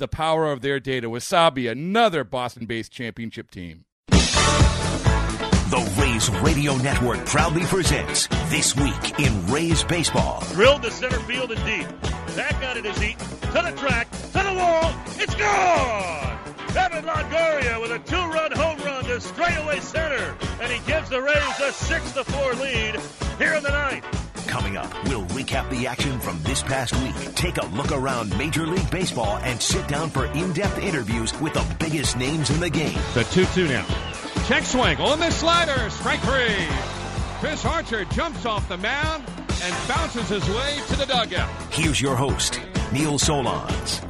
the power of their data. Wasabi, another Boston based championship team. The Rays Radio Network proudly presents This Week in Rays Baseball. Drilled to center field and deep. Back out it is eaten. To the track. To the wall. It's gone! Evan Longoria with a two-run home run to straightaway center. And he gives the Rays a 6-4 lead here in the ninth. Coming up, we'll recap the action from this past week, take a look around Major League Baseball, and sit down for in-depth interviews with the biggest names in the game. The 2-2 now. Check swing on the slider. Strike three. Chris Archer jumps off the mound and bounces his way to the dugout. Here's your host, Neil Solondz.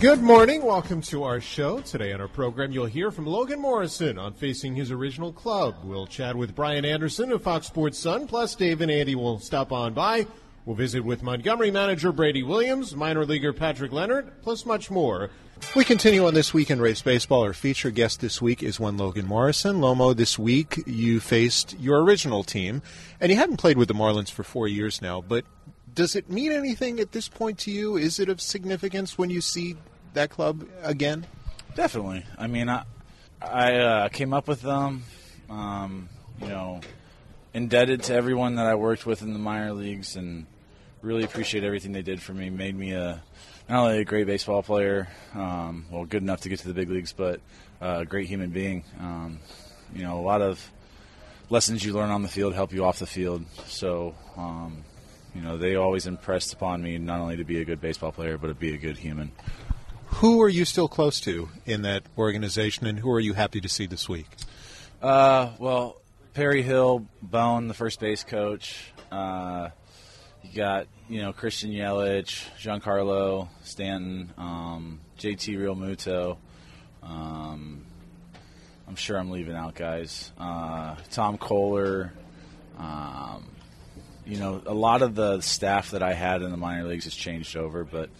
Good morning. Welcome to our show. Today on our program, you'll hear from Logan Morrison on facing his original club. We'll chat with Brian Anderson of Fox Sports Sun, plus Dave and Andy will stop on by. We'll visit with Montgomery manager Brady Williams, minor leaguer Patrick Leonard, plus much more. We continue on this week in baseball. Our feature guest this week is one Logan Morrison. Lomo, this week you faced your original team, and you haven't played with the Marlins for four years now. But does it mean anything at this point to you? Is it of significance when you see that club again? Definitely. I mean, I I uh, came up with them. Um, you know, indebted to everyone that I worked with in the minor leagues, and really appreciate everything they did for me. Made me a not only a great baseball player, um, well, good enough to get to the big leagues, but uh, a great human being. Um, you know, a lot of lessons you learn on the field help you off the field. So, um, you know, they always impressed upon me not only to be a good baseball player, but to be a good human. Who are you still close to in that organization, and who are you happy to see this week? Uh, well, Perry Hill, Bone, the first base coach. Uh, you got you know Christian Yelich, Giancarlo Stanton, um, JT Realmuto. Um, I'm sure I'm leaving out guys. Uh, Tom Koehler. You know, a lot of the staff that I had in the minor leagues has changed over, but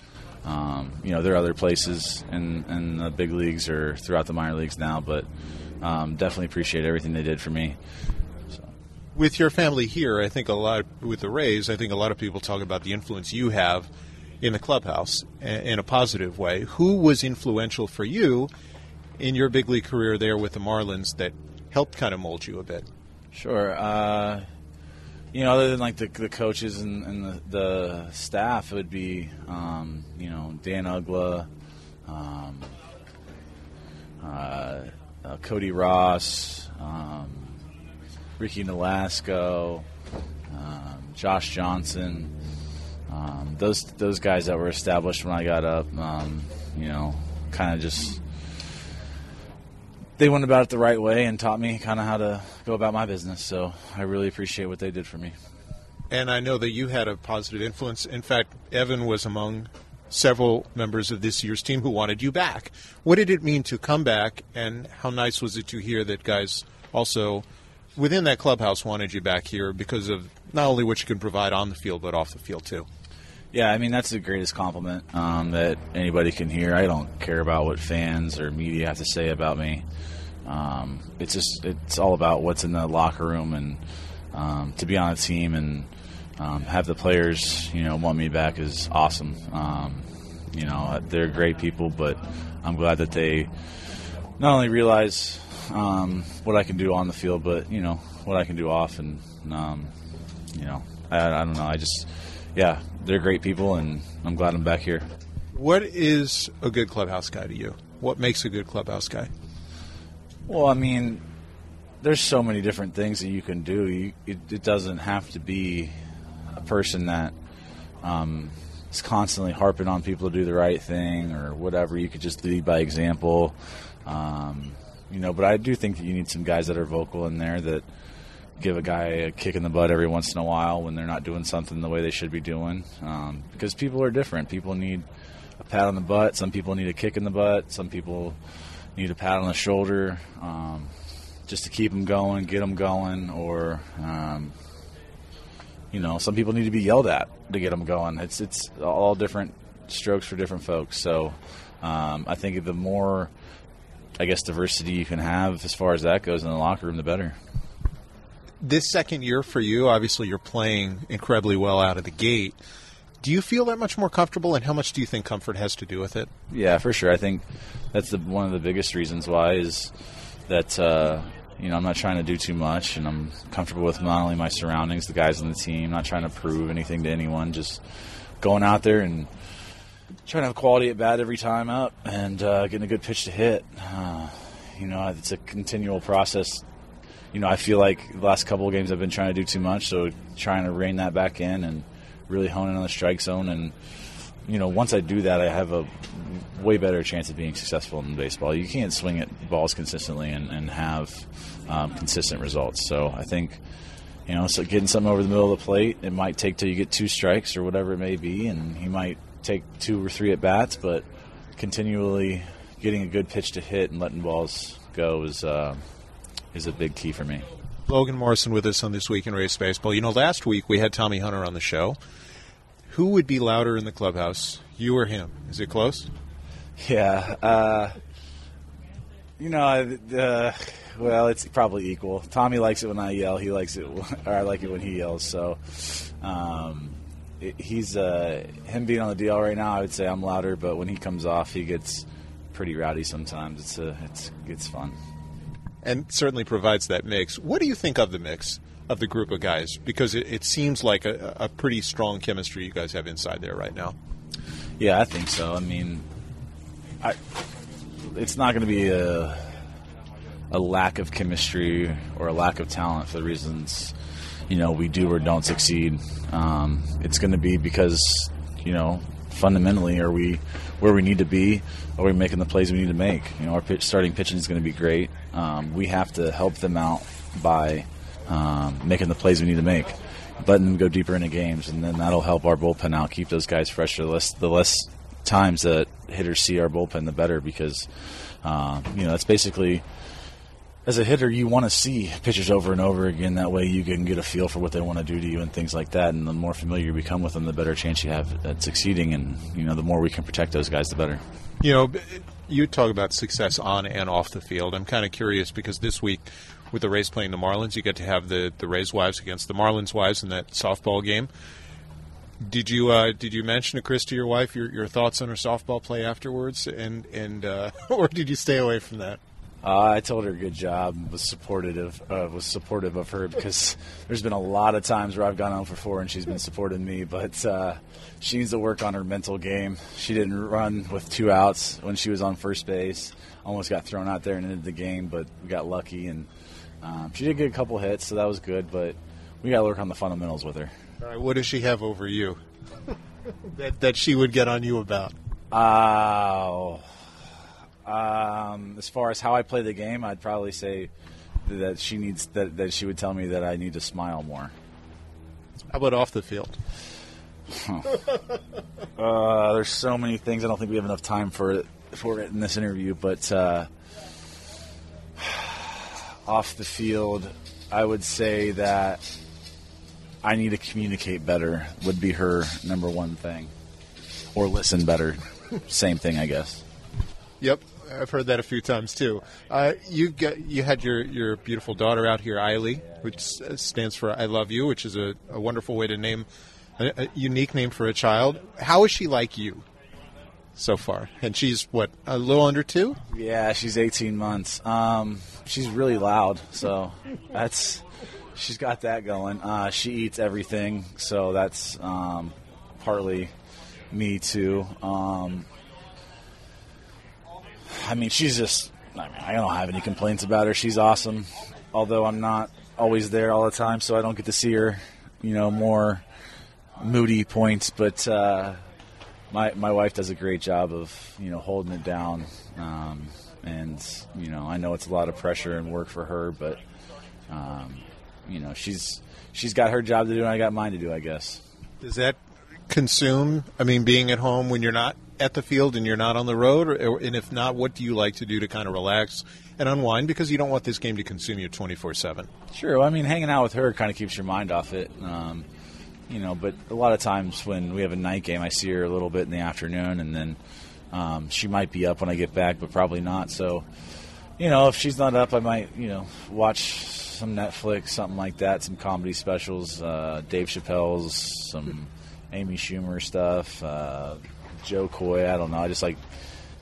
um, you know, there are other places in, in the big leagues or throughout the minor leagues now, but um, definitely appreciate everything they did for me. So. With your family here, I think a lot with the Rays. I think a lot of people talk about the influence you have in the clubhouse in a positive way. Who was influential for you in your big league career there with the Marlins that helped kind of mold you a bit? Sure. Uh, you know, other than like the, the coaches and, and the, the, staff, it would be, um, you know, Dan Uggla, um, uh, uh, Cody Ross, um, Ricky Nolasco, um, Josh Johnson. Um, those those guys that were established when I got up, um, you know, kind of just they went about it the right way and taught me kind of how to go about my business. So I really appreciate what they did for me. And I know that you had a positive influence. In fact, Evan was among several members of this year's team who wanted you back. What did it mean to come back, and how nice was it to hear that guys also within that clubhouse wanted you back here because of not only what you can provide on the field, but off the field too? Yeah, I mean that's the greatest compliment um, that anybody can hear. I don't care about what fans or media have to say about me. Um, it's just it's all about what's in the locker room and um, to be on a team and um, have the players you know want me back is awesome. Um, you know they're great people, but I'm glad that they not only realize um, what I can do on the field, but you know what I can do off and um, you know I, I don't know I just yeah, they're great people, and I'm glad I'm back here. What is a good clubhouse guy to you? What makes a good clubhouse guy? Well, I mean, there's so many different things that you can do. You, it, it, doesn't have to be a person that um, is constantly harping on people to do the right thing or whatever. You could just lead by example. Um, you know, but I do think that you need some guys that are vocal in there that give a guy a kick in the butt every once in a while when they're not doing something the way they should be doing. Um, because people are different. People need a pat on the butt. Some people need a kick in the butt. Some people need a pat on the shoulder um, just to keep them going, get them going, or um, you know, some people need to be yelled at to get them going. It's it's all different strokes for different folks. So um, I think the more, I guess, diversity you can have as far as that goes in the locker room, the better. This second year for you, obviously, you're playing incredibly well out of the gate. Do you feel that much more comfortable, and how much do you think comfort has to do with it? Yeah, for sure. I think that's the, one of the biggest reasons why is that uh, you know, I'm not trying to do too much, and I'm comfortable with not only my surroundings, the guys on the team, not trying to prove anything to anyone, just going out there and trying to have quality at bat every time up and uh, getting a good pitch to hit. Uh, you know, it's a continual process. You know, I feel like the last couple of games I've been trying to do too much, so trying to rein that back in and really hone in on the strike zone and you know, once I do that, I have a way better chance of being successful in baseball. You can't swing at balls consistently and, and have um, consistent results. So I think, you know, so getting something over the middle of the plate, it might take till you get two strikes or whatever it may be, and he might take two or three at bats, but continually getting a good pitch to hit and letting balls go is uh, is a big key for me. Logan Morrison with us on this week in Rays baseball. You know, last week we had Tommy Hunter on the show. Who would be louder in the clubhouse, you or him? Is it close? Yeah. Uh, you know, uh, well, it's probably equal. Tommy likes it when I yell. He likes it, or I like it when he yells. So, um, it, he's uh, him being on the DL right now. I would say I'm louder, but when he comes off, he gets pretty rowdy sometimes. It's a, it's it's fun, and certainly provides that mix. What do you think of the mix? of the group of guys? Because it, it seems like a, a, pretty strong chemistry you guys have inside there right now. Yeah, I think so. I mean, I, it's not going to be a, a lack of chemistry or a lack of talent for the reasons you know we do or don't succeed. Um, it's going to be because you know fundamentally are we where we need to be? Are we making the plays we need to make? You know, our pitch, starting pitching is going to be great. Um, we have to help them out by um, making the plays we need to make, letting them go deeper into games, and then that'll help our bullpen out, keep those guys fresh. The less, the less times that hitters see our bullpen, the better, because uh, you know that's basically as a hitter, you want to see pitchers over and over again. That way, you can get a feel for what they want to do to you and things like that. And the more familiar you become with them, the better chance you have at succeeding. And you know, the more we can protect those guys, the better. You know, you talk about success on and off the field. I'm kind of curious because this week with the Rays playing the Marlins. You get to have the, the Rays wives against the Marlins wives in that softball game. Did you uh, did you mention to Christy, your wife, your, your thoughts on her softball play afterwards, and and uh, or did you stay away from that? Uh, I told her good job. Was supportive uh, was supportive of her because there's been a lot of times where I've gone on for four and she's been supporting me. But uh, she needs to work on her mental game. She didn't run with two outs when she was on first base. Almost got thrown out there and ended the game, but we got lucky and um, she did get a couple hits, so that was good, but we got to work on the fundamentals with her. All right, what does she have over you that, that she would get on you about? Oh. Um, as far as how I play the game, I'd probably say that she needs that, that she would tell me that I need to smile more. How about off the field? uh, there's so many things. I don't think we have enough time for it, for it in this interview, but uh, off the field, I would say that I need to communicate better would be her number one thing, or listen better. Same thing, I guess. Yep, I've heard that a few times too. Uh, you get you had your your beautiful daughter out here, Eiley, which stands for "I love you," which is a, a wonderful way to name a, a unique name for a child. How is she like you? so far, and she's what a little under two. Yeah, she's 18 months. Um, she's really loud, so that's she's got that going. Uh, she eats everything, so that's um, partly me too. Um, I mean, she's just. I mean, I don't have any complaints about her. She's awesome. Although I'm not always there all the time, so I don't get to see her. You know, more moody points, but uh, my my wife does a great job of you know holding it down. Um, and you know, I know it's a lot of pressure and work for her, but um, you know, she's she's got her job to do, and I got mine to do, I guess. Does that consume? I mean, being at home when you're not at the field and you're not on the road, or, and if not, what do you like to do to kind of relax and unwind because you don't want this game to consume you 24 seven? Sure. Well, I mean, hanging out with her kind of keeps your mind off it. Um, you know, but a lot of times when we have a night game, I see her a little bit in the afternoon, and then um, she might be up when I get back, but probably not. So, you know, if she's not up, I might, you know, watch some Netflix, something like that, some comedy specials, uh, Dave Chappelle's, some Amy Schumer stuff, uh, Jo Koy. I don't know. I just like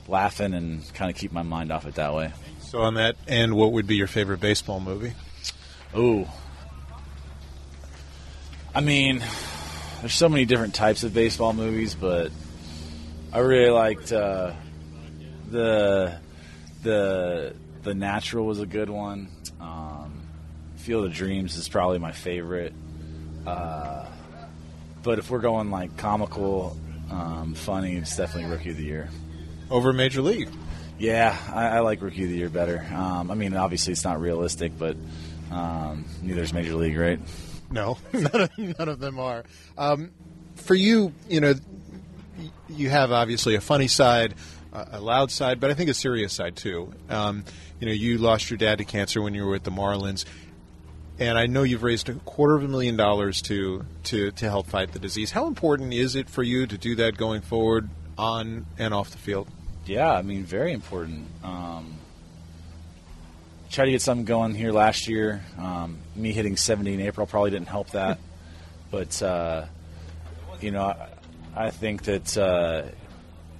laughing and kind of keep my mind off it that way. So, on that end, what would be your favorite baseball movie? Ooh. I mean, there's so many different types of baseball movies, but I really liked uh, the the the Natural was a good one. Um, Field of Dreams is probably my favorite. Uh, but if we're going like comical, um, funny, it's definitely Rookie of the Year. Over Major League. Yeah, I, I like Rookie of the Year better. Um, I mean, obviously it's not realistic, but um, neither is Major League, right? No, none of, none of them are. Um, for you, you know, you have obviously a funny side, a loud side, but I think a serious side too. Um, you know, you lost your dad to cancer when you were with the Marlins, and I know you've raised a quarter of a million dollars to to to help fight the disease. How important is it for you to do that going forward, on and off the field? Yeah, I mean, very important. Um, tried to get something going here last year. Um, me hitting 70 in April probably didn't help that, but uh, you know, I, I think that uh,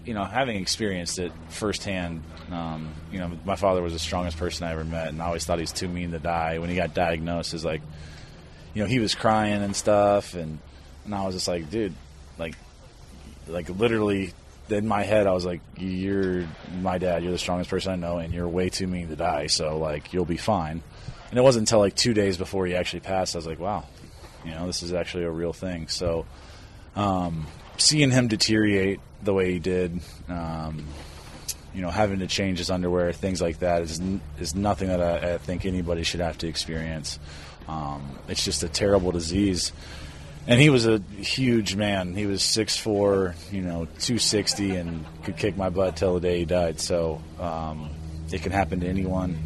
you know, having experienced it firsthand, um, you know, my father was the strongest person I ever met, and I always thought he was too mean to die. When he got diagnosed, is like, you know, he was crying and stuff, and and I was just like, dude, like, like literally in my head, I was like, "You're my dad. You're the strongest person I know, and you're way too mean to die. So like, you'll be fine." And it wasn't until like two days before he actually passed, I was like, "Wow, you know, this is actually a real thing." So, um, seeing him deteriorate the way he did, um, you know, having to change his underwear, things like that, is is nothing that I, I think anybody should have to experience. Um, it's just a terrible disease and he was a huge man. He was 6'4", you know, 260, and could kick my butt till the day he died. So um, it can happen to anyone.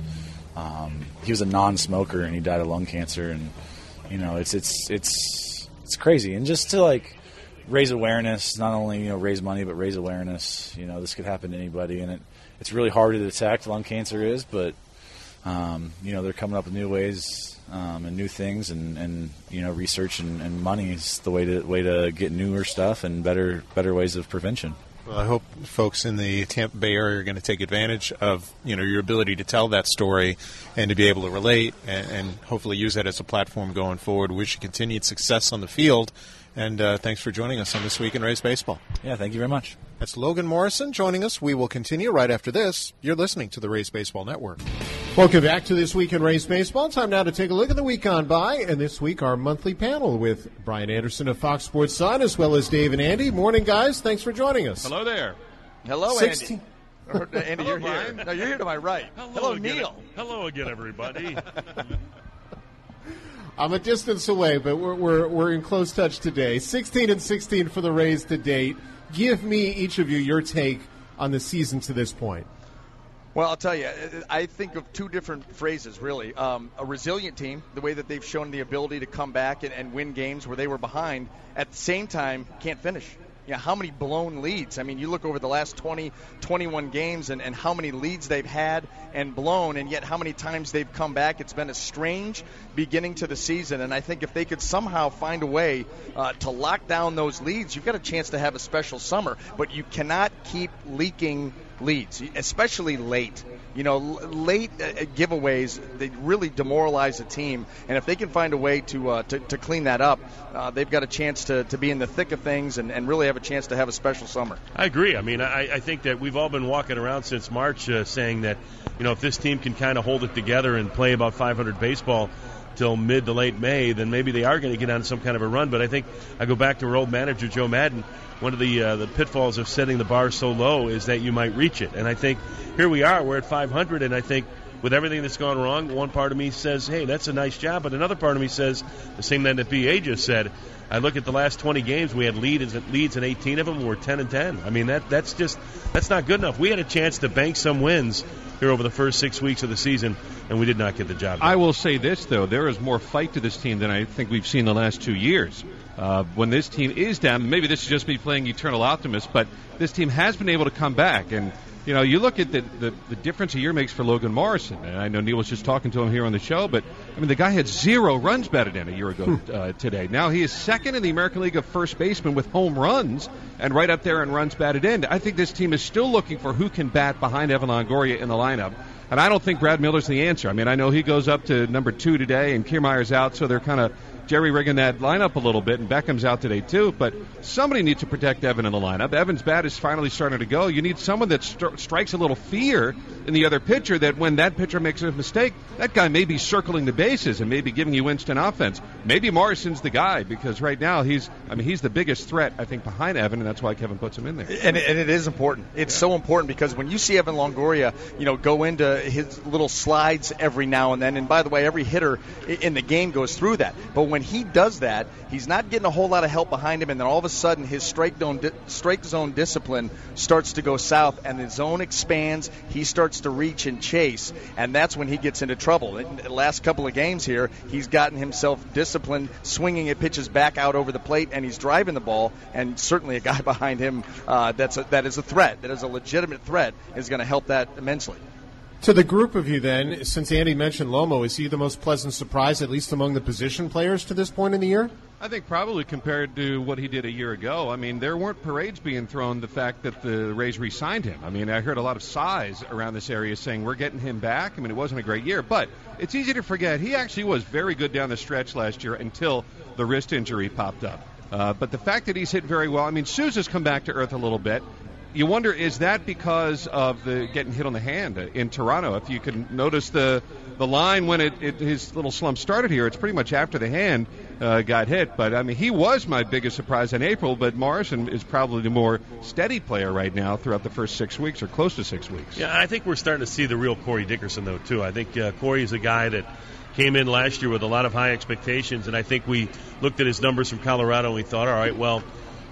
Um, he was a non-smoker, and he died of lung cancer. And you know, it's it's it's it's crazy. And just to like raise awareness, not only you know raise money, but raise awareness. You know, this could happen to anybody, and it it's really hard to detect. Lung cancer is, but um, you know, they're coming up with new ways um, and new things, and, and you know, research and, and money is the way to way to get newer stuff and better better ways of prevention. Well, I hope folks in the Tampa Bay area are going to take advantage of you know your ability to tell that story and to be able to relate and, and hopefully use that as a platform going forward. Wish you continued success on the field, and uh, thanks for joining us on this week in Rays baseball. Yeah, thank you very much. That's Logan Morrison joining us. We will continue right after this. You're listening to the Rays Baseball Network. Welcome back to this week in Rays Baseball. Time now to take a look at the week on by, and this week our monthly panel with Brian Anderson of Fox Sports Sun, as well as Dave and Andy. Morning, guys. Thanks for joining us. Hello there. Hello, 16- Andy. Andy, you're Hello, here. Brian. No, you're here to my right. Hello, again. Neil. Hello again, everybody. I'm a distance away, but we're, we're, we're in close touch today. 16 and 16 for the Rays to date. Give me, each of you, your take on the season to this point. Well, I'll tell you, I think of two different phrases, really. Um, a resilient team, the way that they've shown the ability to come back and, and win games where they were behind, at the same time, can't finish. Yeah, how many blown leads? I mean, you look over the last 20, 21 games and, and how many leads they've had and blown, and yet how many times they've come back. It's been a strange beginning to the season, and I think if they could somehow find a way uh, to lock down those leads, you've got a chance to have a special summer. But you cannot keep leaking leads, especially late. You know, late uh, giveaways they really demoralize a team, and if they can find a way to uh, to, to clean that up, uh, they've got a chance to, to be in the thick of things and, and really have a chance to have a special summer. I agree. I mean, I, I think that we've all been walking around since March uh, saying that, you know, if this team can kind of hold it together and play about 500 baseball till mid to late May, then maybe they are going to get on some kind of a run. But I think I go back to our old manager Joe Maddon. One of the uh, the pitfalls of setting the bar so low is that you might reach it, and I think here we are. We're at 500, and I think with everything that's gone wrong, one part of me says, "Hey, that's a nice job," but another part of me says the same thing that BA just said. I look at the last 20 games. We had leads leads in 18 of them. We're 10 and 10. I mean that that's just that's not good enough. We had a chance to bank some wins here over the first six weeks of the season, and we did not get the job. done. I will say this though: there is more fight to this team than I think we've seen the last two years. Uh, when this team is down, maybe this is just me playing eternal optimist, but this team has been able to come back. And you know, you look at the, the the difference a year makes for Logan Morrison. And I know Neil was just talking to him here on the show, but I mean, the guy had zero runs batted in a year ago uh, today. Now he is second in the American League of first baseman with home runs and right up there in runs batted in. I think this team is still looking for who can bat behind Evan Longoria in the lineup. And I don't think Brad Miller's the answer. I mean, I know he goes up to number two today, and Kiermaier's out, so they're kind of jerry rigging that lineup a little bit, and Beckham's out today too. But somebody needs to protect Evan in the lineup. Evan's bat is finally starting to go. You need someone that stri- strikes a little fear in the other pitcher that when that pitcher makes a mistake, that guy may be circling the bases and maybe giving you instant offense. Maybe Morrison's the guy because right now he's, I mean, he's the biggest threat I think behind Evan, and that's why Kevin puts him in there. And, and it is important. It's so important because when you see Evan Longoria, you know, go into his little slides every now and then, and by the way, every hitter in the game goes through that. But when he does that, he's not getting a whole lot of help behind him, and then all of a sudden his strike zone, di- strike zone discipline starts to go south, and the zone expands. He starts to reach and chase, and that's when he gets into trouble. In the last couple of games here, he's gotten himself disciplined, swinging at pitches back out over the plate, and he's driving the ball. And certainly, a guy behind him uh, that's a, that is a threat, that is a legitimate threat, is going to help that immensely. To the group of you, then, since Andy mentioned Lomo, is he the most pleasant surprise, at least among the position players to this point in the year? I think probably compared to what he did a year ago. I mean, there weren't parades being thrown the fact that the Rays re-signed him. I mean, I heard a lot of sighs around this area saying we're getting him back. I mean, it wasn't a great year, but it's easy to forget he actually was very good down the stretch last year until the wrist injury popped up. Uh, but the fact that he's hit very well, I mean, Souza's come back to earth a little bit. You wonder is that because of the getting hit on the hand in Toronto? If you can notice the the line when it, it his little slump started here, it's pretty much after the hand uh, got hit. But I mean, he was my biggest surprise in April. But Morrison is probably the more steady player right now throughout the first six weeks or close to six weeks. Yeah, I think we're starting to see the real Corey Dickerson, though, too. I think uh, Corey is a guy that came in last year with a lot of high expectations, and I think we looked at his numbers from Colorado and we thought, all right, well,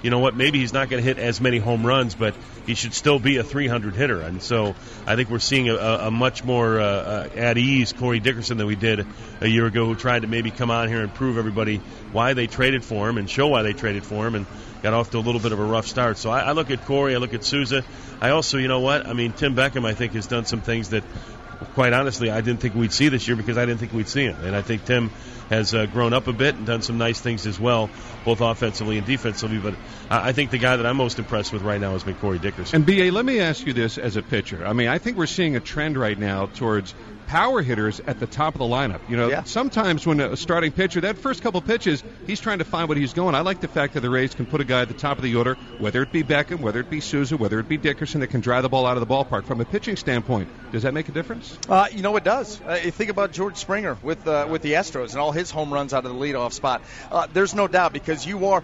you know what? Maybe he's not going to hit as many home runs, but he should still be a 300 hitter. And so I think we're seeing a, a much more uh, uh, at ease Corey Dickerson than we did a year ago, who tried to maybe come on here and prove everybody why they traded for him and show why they traded for him and got off to a little bit of a rough start. So I, I look at Corey, I look at Souza. I also, you know what? I mean, Tim Beckham, I think, has done some things that quite honestly, I didn't think we'd see this year because I didn't think we'd see him. And I think Tim has uh, grown up a bit and done some nice things as well, both offensively and defensively. But I, think the guy that I'm most impressed with right now has been Corey Dickerson. And BA, let me ask you this as a pitcher. I mean, I think we're seeing a trend right now towards power hitters at the top of the lineup. You know, Yeah. sometimes when a starting pitcher, that first couple pitches, he's trying to find what he's going. I like the fact that the Rays can put a guy at the top of the order, whether it be Beckham, whether it be Souza, whether it be Dickerson, that can drive the ball out of the ballpark. From a pitching standpoint, does that make a difference? Uh, you know it does. Uh, you think about George Springer with uh, with the Astros and all his home runs out of the leadoff spot. Uh, there's no doubt because you are.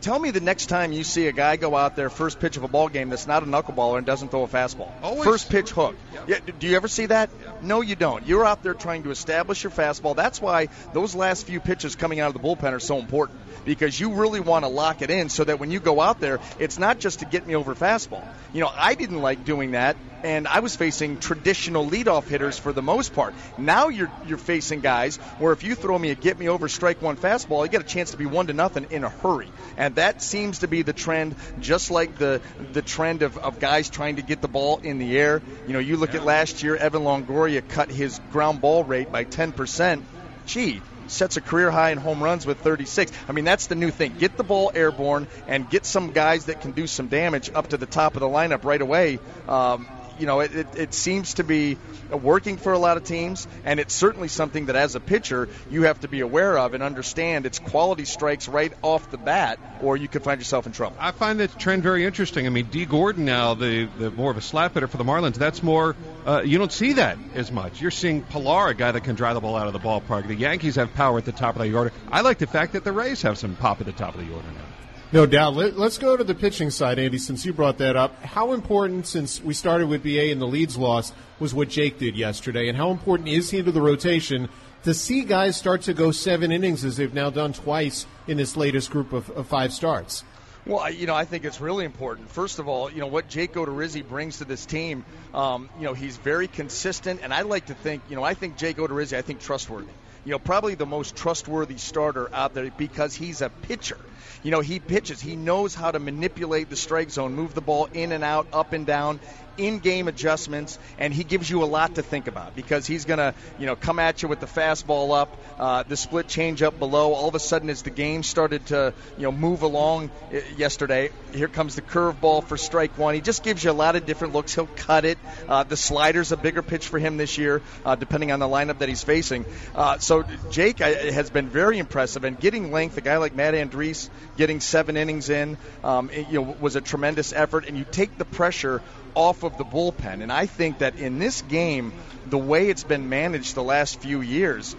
Tell me the next time you see a guy go out there first pitch of a ball game that's not a knuckleballer and doesn't throw a fastball. Always. First pitch hook. Yeah. Do you ever see that? No, you don't. You're out there trying to establish your fastball. That's why those last few pitches coming out of the bullpen are so important because you really want to lock it in so that when you go out there, it's not just to get me over fastball. You know, I didn't like doing that, and I was facing traditional leadoff hitters for the most part. Now you're you're facing guys where if you throw me a get me over strike one fastball, you get a chance to be one to nothing in a hurry, and that seems to be the trend. Just like the the trend of, of guys trying to get the ball in the air. You know, you look at last year, Evan Longoria cut his ground ball rate by 10 percent. Gee, sets a career high in home runs with 36. I mean, that's the new thing. Get the ball airborne and get some guys that can do some damage up to the top of the lineup right away. Um, you know, it, it, it, seems to be working for a lot of teams, and it's certainly something that as a pitcher you have to be aware of and understand. It's quality strikes right off the bat, or you could find yourself in trouble. I find that trend very interesting. I mean, Dee Gordon now, the, the more of a slap hitter for the Marlins, that's more, uh, you don't see that as much. You're seeing Pillar, a guy that can drive the ball out of the ballpark. The Yankees have power at the top of the order. I like the fact that the Rays have some pop at the top of the order now. No doubt. Let, us go to the pitching side, Andy, since you brought that up. How important, since we started with BA and the leads loss, was what Jake did yesterday? And how important is he to the rotation to see guys start to go seven innings as they've now done twice in this latest group of, of five starts? Well, you know, I think it's really important. First of all, you know what Jake Odorizzi brings to this team. Um, you know, he's very consistent, and I like to think, you know, I think Jake Odorizzi, I think trustworthy you know, probably the most trustworthy starter out there because he's a pitcher. You know, he pitches. He knows how to manipulate the strike zone, move the ball in and out, up and down in-game adjustments, and he gives you a lot to think about because he's going to, you know, come at you with the fastball up, uh, the split changeup below. All of a sudden, as the game started to, you know, move along uh, yesterday, here comes the curveball for strike one. He just gives you a lot of different looks. He'll cut it. Uh, the slider's a bigger pitch for him this year, uh, depending on the lineup that he's facing. Uh, so Jake has been very impressive, and getting length. A guy like Matt Andriese getting seven innings in, um, it, you know, was a tremendous effort. And you take the pressure off of the bullpen. And I think that in this game, the way it's been managed the last few years,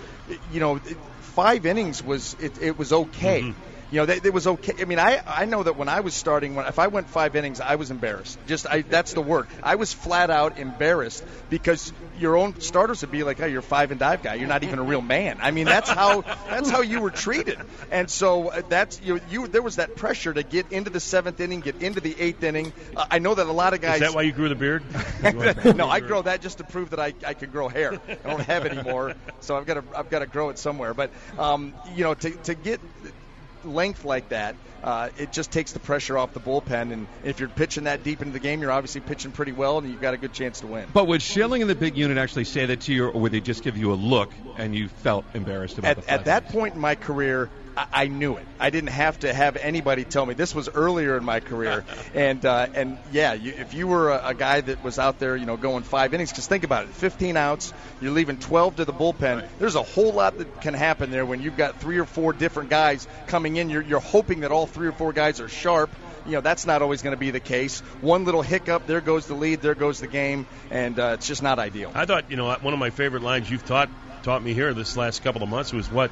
you know, five innings was it, it was okay. Mm-hmm you know, it was okay. I mean, I I know that when I was starting, when if I went five innings, I was embarrassed. Just I, that's the word. I was flat out embarrassed because your own starters would be like, "Oh, you're a five and dive guy. You're not even a real man." I mean, that's how that's how you were treated. And so uh, that's you you there was that pressure to get into the seventh inning, get into the eighth inning. Uh, I know that a lot of guys. Is that why you grew the beard? no, I grow that just to prove that I, I could grow hair. I don't have any more, so I've got to I've got to grow it somewhere. But um, you know, to to get length like that, uh, it just takes the pressure off the bullpen. And if you're pitching that deep into the game, you're obviously pitching pretty well, and you've got a good chance to win. But would Schilling and the big unit actually say that to you, or would they just give you a look and you felt embarrassed about at, at that point in my career? I, knew it. I didn't have to have anybody tell me. This was earlier in my career, and uh, and yeah, you, if you were a, a, guy that was out there, you know, going five innings, because think about it, 15 outs, you're leaving 12 to the bullpen. There's a whole lot that can happen there when you've got three or four different guys coming in. You're, you're hoping that all three or four guys are sharp you know that's not always going to be the case. One little hiccup, there goes the lead, there goes the game, and uh, it's just not ideal. I thought you know one of my favorite lines you've taught taught me here this last couple of months was what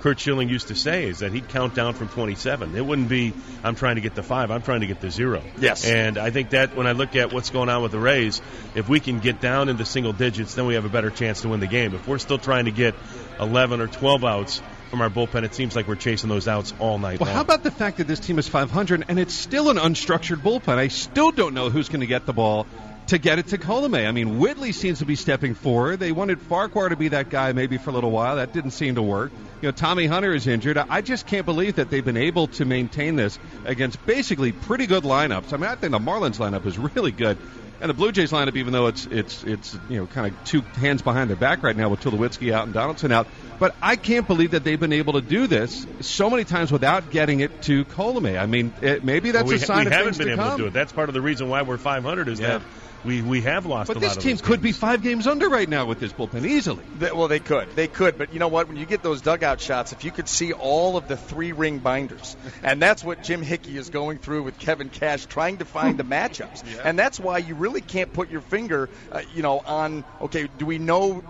Curt Schilling used to say is that he'd count down from 27. It wouldn't be, I'm trying to get the five, I'm trying to get the zero. Yes. And I think that when I look at what's going on with the Rays, if we can get down into single digits, then we have a better chance to win the game. If we're still trying to get 11 or 12 outs, from our bullpen, it seems like we're chasing those outs all night long. well, long. how about the fact that this team is 500 and it's still an unstructured bullpen? I still don't know who's going to get the ball to get it to Colomé. I mean, Whitley seems to be stepping forward. They wanted Farquhar to be that guy maybe for a little while. That didn't seem to work. You know, Tommy Hunter is injured. I just can't believe that they've been able to maintain this against basically pretty good lineups. I mean, I think the Marlins lineup is really good. And the Blue Jays lineup, even though it's it's it's you know kind of two hands behind their back right now with Tulowitzki out and Donaldson out, but I can't believe that they've been able to do this so many times without getting it to Colomé. I mean, it, maybe that's well, we, a sign we of haven't things been to able come. to do it. That's part of the reason why we're 500 is yeah. that we we have lost. But this team could be five games under right now with this bullpen easily. They, well, they could, they could. But you know what? When you get those dugout shots, if you could see all of the three ring binders, and that's what Jim Hickey is going through with Kevin Cash, trying to find the matchups, yeah. and that's why you really can't put your finger, uh, you know, on okay, do we know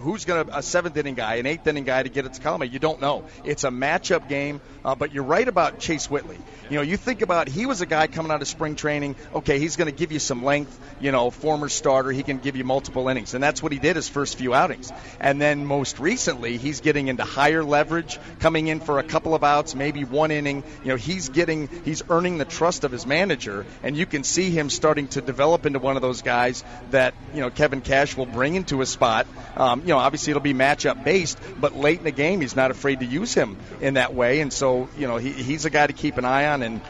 who's going to a seventh inning guy, an eighth inning guy to get it to Colomé? You don't know. It's a matchup game. Uh, but you're right about Chase Whitley. You know, you think about he was a guy coming out of spring training. Okay, he's going to give you some length. You know, former starter, he can give you multiple innings, and that's what he did his first few outings. And then most recently, he's getting into higher leverage, coming in for a couple of outs, maybe one inning. You know, he's getting he's earning the trust of his manager, and you can see him starting to develop into one of those guys that you know Kevin Cash will bring into a spot. Um, you know, obviously it'll be matchup based, but late in the game, he's not afraid to use him in that way, and so you know he, he's a guy to keep an eye on. And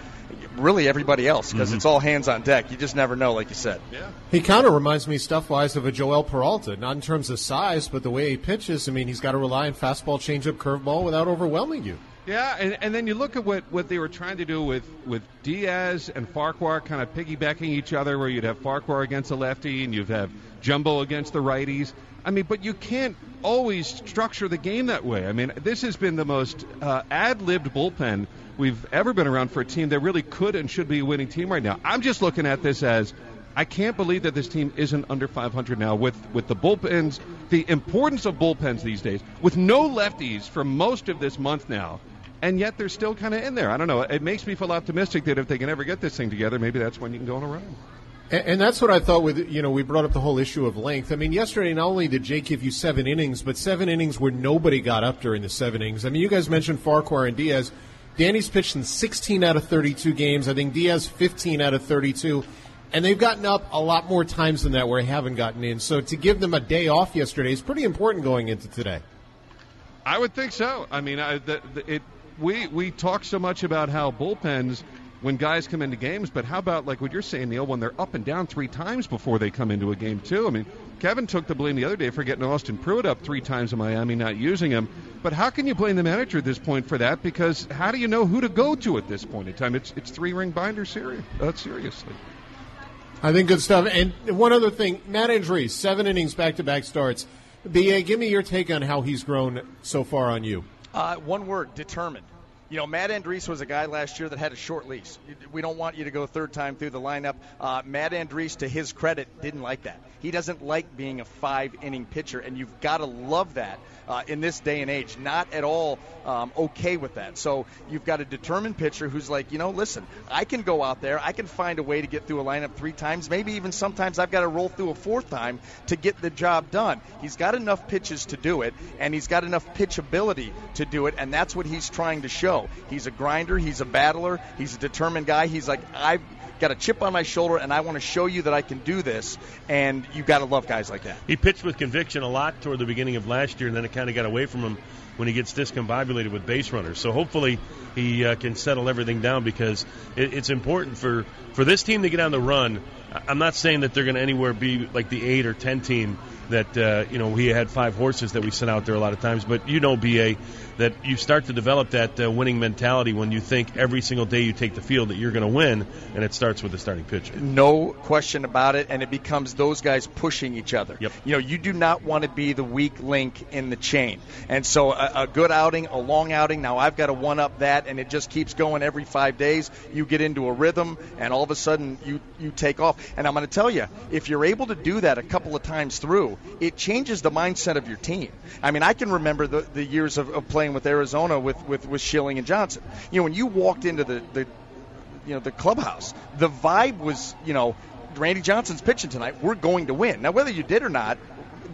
really everybody else because Mm-hmm. it's all hands on deck. You just never know, like you said. Yeah. He kind of reminds me stuff wise of a Joel Peralta, not in terms of size, but the way he pitches. I mean, he's got to rely on fastball, changeup, curveball without overwhelming you. Yeah, and, and then you look at what, what they were trying to do with, with Diaz and Farquhar kind of piggybacking each other, where you'd have Farquhar against a lefty and you'd have Jumbo against the righties. I mean, but you can't always structure the game that way. I mean, this has been the most uh, ad libbed bullpen we've ever been around for a team that really could and should be a winning team right now. I'm just looking at this as I can't believe that this team isn't under 500 now with, with the bullpens, the importance of bullpens these days, with no lefties for most of this month now, and yet they're still kind of in there. I don't know. It makes me feel optimistic that if they can ever get this thing together, maybe that's when you can go on a run. And, and that's what I thought with, you know, we brought up the whole issue of length. I mean, yesterday, not only did Jake give you seven innings, but seven innings where nobody got up during the seven innings. I mean, you guys mentioned Farquhar and Diaz. Danny's pitched in 16 out of 32 games. I think Diaz 15 out of 32. And they've gotten up a lot more times than that where they haven't gotten in. So to give them a day off yesterday is pretty important going into today. I would think so. I mean, I, the, the, it we we talk so much about how bullpens when guys come into games, but how about like what you're saying, Neil, when they're up and down three times before they come into a game too? I mean, Kevin took the blame the other day for getting Austin Pruitt up three times in Miami, not using him. But how can you blame the manager at this point for that? Because how do you know who to go to at this point in time? It's it's three ring binder series. Uh, seriously. I think good stuff. And one other thing, Matt Andriese, seven innings back to back starts. BA, give me your take on how he's grown so far on you. Uh, one word: determined. You know, Matt Andriese was a guy last year that had a short lease. We don't want you to go third time through the lineup. Uh, Matt Andriese, to his credit, didn't like that. He doesn't like being a five inning pitcher, and you've got to love that uh, in this day and age. Not at all um, okay with that. So you've got a determined pitcher who's like, you know, listen, I can go out there, I can find a way to get through a lineup three times, maybe even sometimes I've got to roll through a fourth time to get the job done. He's got enough pitches to do it, and he's got enough pitchability to do it, and that's what he's trying to show. He's a grinder, he's a battler, he's a determined guy. He's like, I've got a chip on my shoulder, and I want to show you that I can do this, and you've got to love guys like that. He pitched with conviction a lot toward the beginning of last year, and then it kind of got away from him when he gets discombobulated with base runners. So hopefully he uh, can settle everything down because it, it's important for, for this team to get on the run. I'm not saying that they're going to anywhere be like the eight or ten team that uh, you know we had five horses that we sent out there a lot of times, but you know, BA, that you start to develop that uh, winning mentality when you think every single day you take the field that you're going to win, and it starts with the starting pitcher. No question about it, and it becomes those guys pushing each other. Yep. You know, you do not want to be the weak link in the chain. And so a, good outing, a long outing, now I've got to one up that, and it just keeps going every five days. You get into a rhythm, and all of a sudden you, you take off. And I'm going to tell you, if you're able to do that a couple of times through, it changes the mindset of your team. I mean, I can remember the, the years of, of playing with Arizona with, with, with Schilling and Johnson. You know, when you walked into the, the you know the clubhouse. The vibe was, you know, Randy Johnson's pitching tonight. We're going to win. Now, whether you did or not,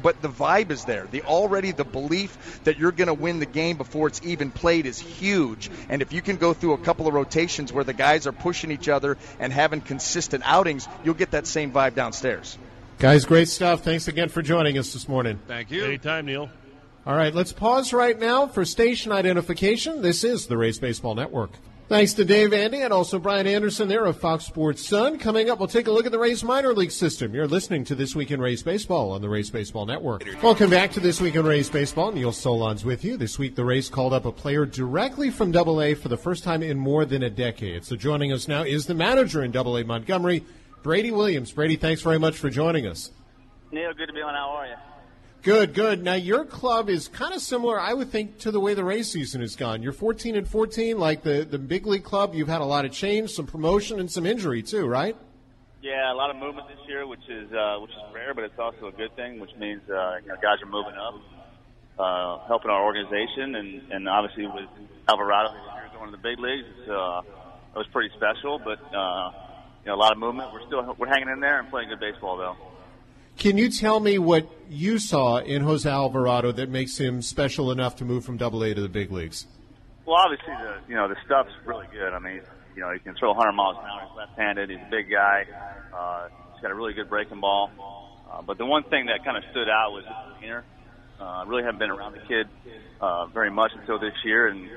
but the vibe is there. The already the belief that you're going to win the game before it's even played is huge. And if you can go through a couple of rotations where the guys are pushing each other and having consistent outings, you'll get that same vibe downstairs. Guys, great stuff. Thanks again for joining us this morning. Thank you. Anytime, Neil. All right, let's pause right now for station identification. This is the Rays Baseball Network. Thanks to Dave Andy and also Brian Anderson there of Fox Sports Sun. Coming up, we'll take a look at the Rays minor league system. You're listening to This Week in Rays Baseball on the Rays Baseball Network. Welcome back to This Week in Rays Baseball. Neil Solondz with you. This week, the Rays called up a player directly from Double A for the first time in more than a decade. So joining us now is the manager in Double A Montgomery, Brady Williams. Brady, thanks very much for joining us. Neil, good to be on. How are you? Good, good. Now your club is kind of similar, I would think, to the way the Rays season has gone. You're 14 and 14, like the the big league club. You've had a lot of change, some promotion, and some injury too, right? Yeah, a lot of movement this year, which is uh, which is rare, but it's also a good thing, which means uh, you know guys are moving up, uh, helping our organization, and and obviously with Alvarado this year going to the big leagues, it's, uh, it was pretty special. But uh, you know, a lot of movement. We're still we're hanging in there and playing good baseball though. Can you tell me what you saw in Jose Alvarado that makes him special enough to move from Double A to the big leagues? Well, obviously the you know the stuff's really good. I mean, you know he can throw 100 miles an hour. He's left-handed. He's a big guy. Uh, he's got a really good breaking ball. Uh, but the one thing that kind of stood out was his demeanor. Uh, I really haven't been around the kid uh, very much until this year, and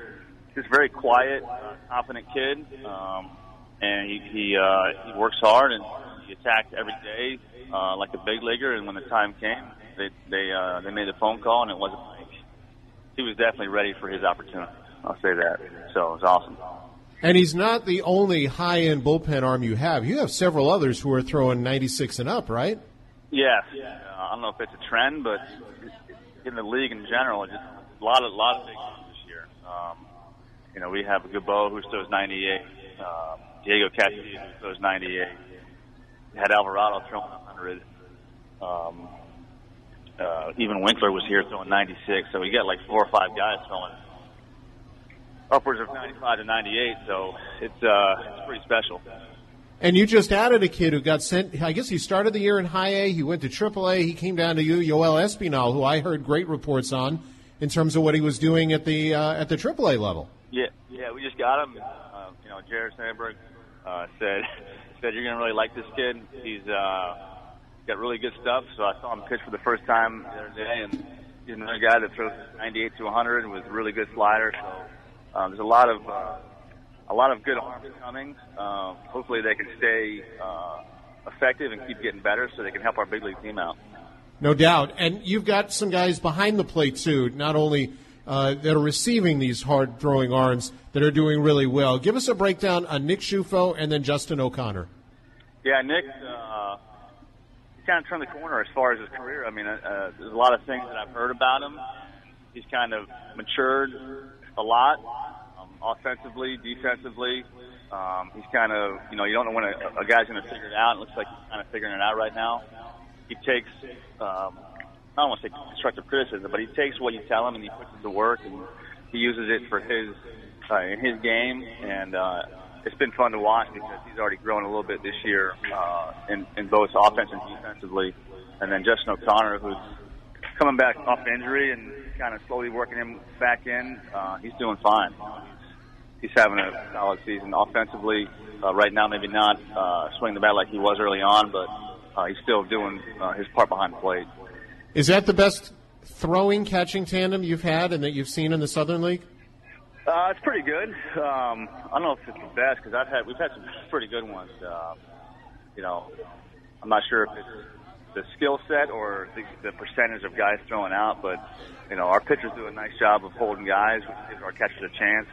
just very quiet, uh, confident kid. Um, and he he, uh, he works hard and he attacked every day uh, like a big leaguer. And when the time came, they they uh, they made a phone call, and it wasn't like he was definitely ready for his opportunity. I'll say that. So it was awesome. And he's not the only high end bullpen arm you have. You have several others who are throwing 96 and up, right? Yeah. Uh, I don't know if it's a trend, but in the league in general, just a lot of lot of big ones this year. Um, you know, we have Gabo who throws 98, uh, Diego Castillo who throws 98. Had Alvarado throwing 100. Um, uh, even Winkler was here throwing 96. So we got like four or five guys throwing upwards of 95 to 98. So it's uh, it's pretty special. And you just added a kid who got sent. I guess he started the year in High A. He went to Triple A. He came down to you, Yoel Espinal, who I heard great reports on in terms of what he was doing at the uh, at the Triple A level. Yeah, yeah, we just got him. Uh, you know, Jared Sandberg uh, said said you're gonna really like this kid. He's uh, got really good stuff. So I saw him pitch for the first time the other day, and he's another guy that throws 98 to 100 with really good slider. So um, there's a lot of uh, a lot of good arms coming. Uh, hopefully, they can stay uh, effective and keep getting better, so they can help our big league team out. No doubt. And you've got some guys behind the plate too, not only uh, that are receiving these hard throwing arms that are doing really well. Give us a breakdown on Nick Ciuffo and then Justin O'Connor. Yeah, Nick. Uh, he kind of turned the corner as far as his career. I mean, uh, uh, there's a lot of things that I've heard about him. He's kind of matured a lot, um, offensively, defensively. Um, he's kind of, you know, you don't know when a, a guy's going to figure it out. It looks like he's kind of figuring it out right now. He takes, um, I don't want to say constructive criticism, but he takes what you tell him and he puts it to work and he uses it for his, uh, in his game. And, uh, it's been fun to watch because he's already grown a little bit this year uh, in, in both offense and defensively. And then Justin O'Connor, who's coming back off injury and kind of slowly working him back in, uh, he's doing fine. He's, he's having a solid season offensively. Uh, right now, maybe not uh, swinging the bat like he was early on, but uh, he's still doing uh, his part behind the plate. Is that the best throwing catching tandem you've had and that you've seen in the Southern League? Uh, it's pretty good. Um, I don't know if it's the best because I've had we've had some pretty good ones. Uh, you know, I'm not sure if it's the skill set or the, the percentage of guys throwing out, but you know, our pitchers do a nice job of holding guys, which gives our catchers a chance.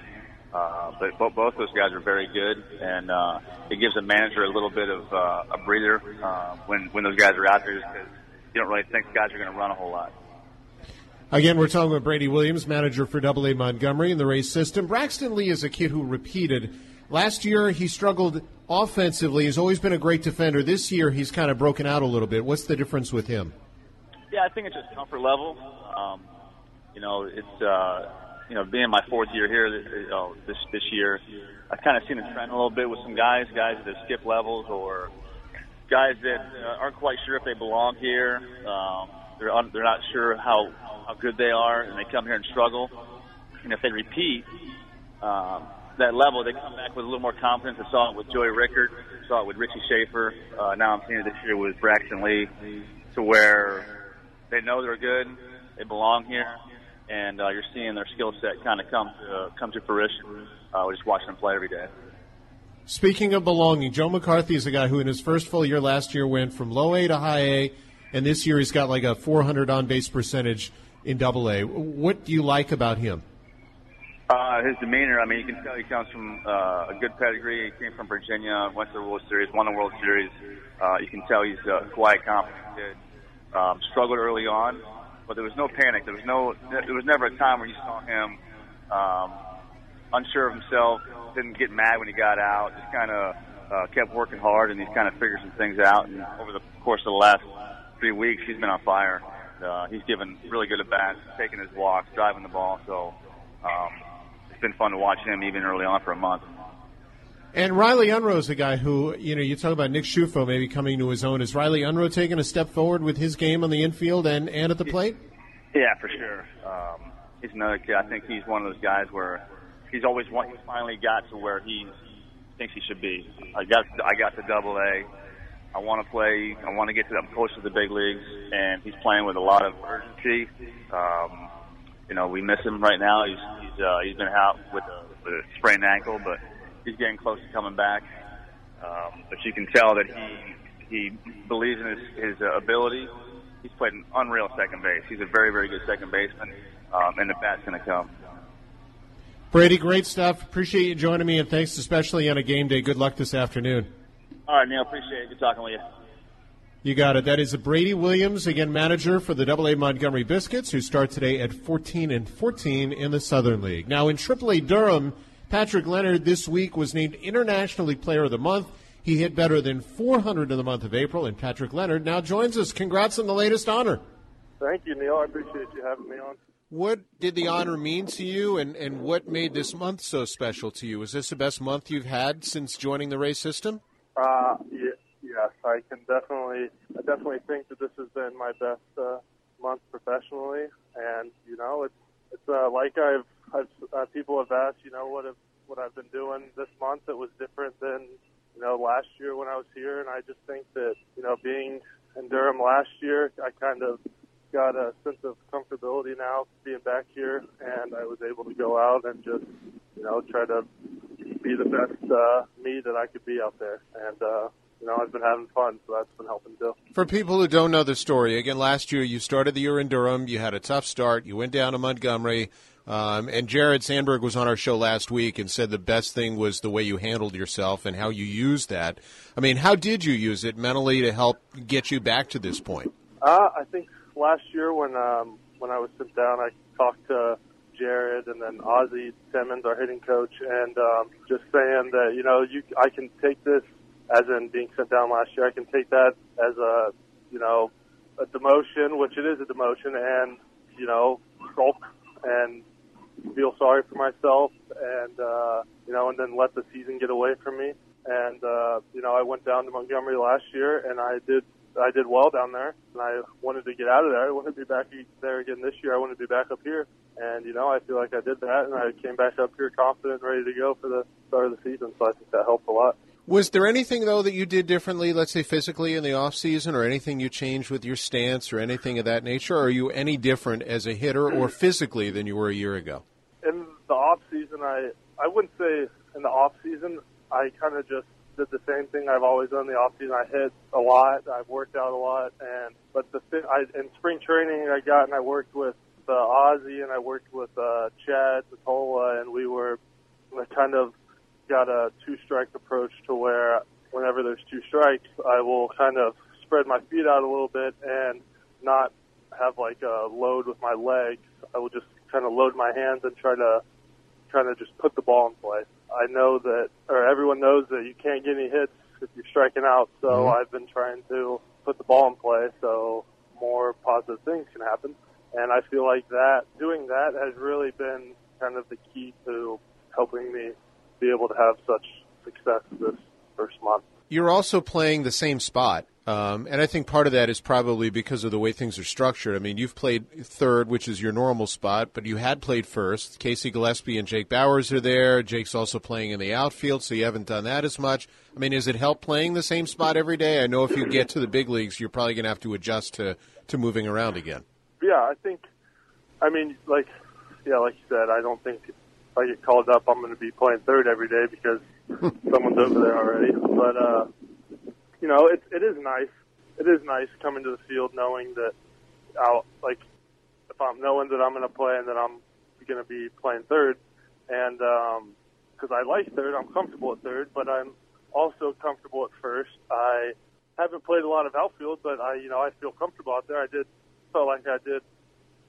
Uh, but both, both those guys are very good, and uh, it gives a manager a little bit of uh, a breather uh, when when those guys are out there, because you don't really think the guys are going to run a whole lot. Again, we're talking with Brady Williams, manager for Double A Montgomery in the Rays system. Braxton Lee is a kid who repeated. Last year, he struggled offensively. He's always been a great defender. This year, he's kind of broken out a little bit. What's the difference with him? Yeah, I think it's just comfort level. Um, you know, it's uh, you know being my fourth year here you know, this this year. I've kind of seen a trend a little bit with some guys, guys that skip levels or guys that uh, aren't quite sure if they belong here. Um, they're un- they're not sure how how good they are, and they come here and struggle. And if they repeat um, that level, they come back with a little more confidence. I saw it with Joey Rickard, saw it with Richie Shaffer. Uh, now I'm seeing it this year with Braxton Lee, to where they know they're good, they belong here, and uh, you're seeing their skill set kind of come to come to fruition. Uh, we're just watching them play every day. Speaking of belonging, Joe McCarthy is a guy who, in his first full year last year, went from low A to high A, and this year he's got like a 400 on base percentage in Double A. What do you like about him? Uh, his demeanor. I mean, you can tell he comes from uh, a good pedigree. He came from Virginia, went to the World Series, won the World Series. Uh, you can tell he's a quiet, confident kid. Um, struggled early on, but there was no panic. There was no. There was never a time where you saw him um, unsure of himself. Didn't get mad when he got out. Just kind of uh, kept working hard, and he's kind of figured some things out. And over the course of the last three weeks, he's been on fire. Uh, he's given really good at bats, taking his walks, driving the ball. So um, it's been fun to watch him even early on for a month. And Riley Unroe is a guy who, you know, you talk about Nick Ciuffo maybe coming to his own. Is Riley Unroe taking a step forward with his game on the infield and, and at the plate? Yeah, for sure. Um, he's another kid. I think he's one of those guys where he's always want, he finally got to where he thinks he should be. I got I got to double A. I want to play. I want to get to them close to the big leagues, and he's playing with a lot of urgency. Um, you know, we miss him right now. He's he's uh, he's been out with a, with a sprained ankle, but he's getting close to coming back. Um, but you can tell that he he believes in his, his uh, ability. He's played an unreal second base. He's a very very good second baseman, um, and the bat's going to come. Brady, great stuff. Appreciate you joining me, and thanks especially on a game day. Good luck this afternoon. All right, Neil. Appreciate it. Good talking with you. You got it. That is Brady Williams, again manager for the Double A Montgomery Biscuits, who start today at 14 and 14 in the Southern League. Now in AAA Durham, Patrick Leonard this week was named International League Player of the Month. He hit better than 400 in the month of April, and Patrick Leonard now joins us. Congrats on the latest honor. Thank you, Neil. I appreciate you having me on. What did the honor mean to you, and, and what made this month so special to you? Is this the best month you've had since joining the Rays system? Uh, yes, I can definitely, I definitely think that this has been my best uh, month professionally, and you know, it's it's uh, like I've, I've uh, people have asked, you know, what have what I've been doing this month that was different than you know last year when I was here, and I just think that you know being in Durham last year, I kind of got a sense of comfortability now being back here, and I was able to go out and just, you know, try to be the best uh, me that I could be out there. And, uh, you know, I've been having fun, so that's been helping too. For people who don't know the story, again, last year you started the year in Durham. You had a tough start. You went down to Montgomery. Um, and Jared Sandberg was on our show last week and said the best thing was the way you handled yourself and how you used that. I mean, how did you use it mentally to help get you back to this point? Uh, I think last year when um, when I was sent down, I talked to Jared and then Ozzie Timmons, our hitting coach, and um, just saying that you know you I can take this as in being sent down last year. I can take that as a you know a demotion, which it is a demotion, and you know sulk and feel sorry for myself, and uh, you know, and then let the season get away from me. And uh, you know, I went down to Montgomery last year, and I did I did well down there, and I wanted to get out of there. I wanted to be back there again this year. I wanted to be back up here, and you know, I feel like I did that, and I came back up here confident, ready to go for the start of the season. So I think that helped a lot. Was there anything though that you did differently, let's say physically in the off season, or anything you changed with your stance, or anything of that nature? Or are you any different as a hitter or mm. physically than you were a year ago? In the off season, I I wouldn't say in the off season. I kind of just did the same thing I've always done the off season. I hit a lot. I've worked out a lot, and but the I, in spring training I got and I worked with uh, Ozzie and I worked with uh, Chad Mottola, and we were I kind of got a two strike approach to where whenever there's two strikes, I will kind of spread my feet out a little bit and not have like a load with my legs. I will just kind of load my hands and try to kind of just put the ball in play. I know that, or everyone knows that you can't get any hits if you're striking out. So mm-hmm. I've been trying to put the ball in play so more positive things can happen. And I feel like that doing that has really been kind of the key to helping me be able to have such success this first month. You're also playing the same spot. Um, and I think part of that is probably because of the way things are structured. I mean, you've played third, which is your normal spot, but you had played first. Casey Gillespie and Jake Bauers are there. Jake's also playing in the outfield, so you haven't done that as much. I mean, does it help playing the same spot every day? I know if you get to the big leagues, you're probably going to have to adjust to, to moving around again. Yeah, I think, I mean, like, yeah, like you said, I don't think if I get called up, I'm going to be playing third every day because someone's over there already. But, uh, you know, it it is nice. It is nice coming to the field knowing that I'll like if I'm knowing that I'm going to play and that I'm going to be playing third, and because um, I like third, I'm comfortable at third, but I'm also comfortable at first. I haven't played a lot of outfield, but I you know I feel comfortable out there. I did felt like I did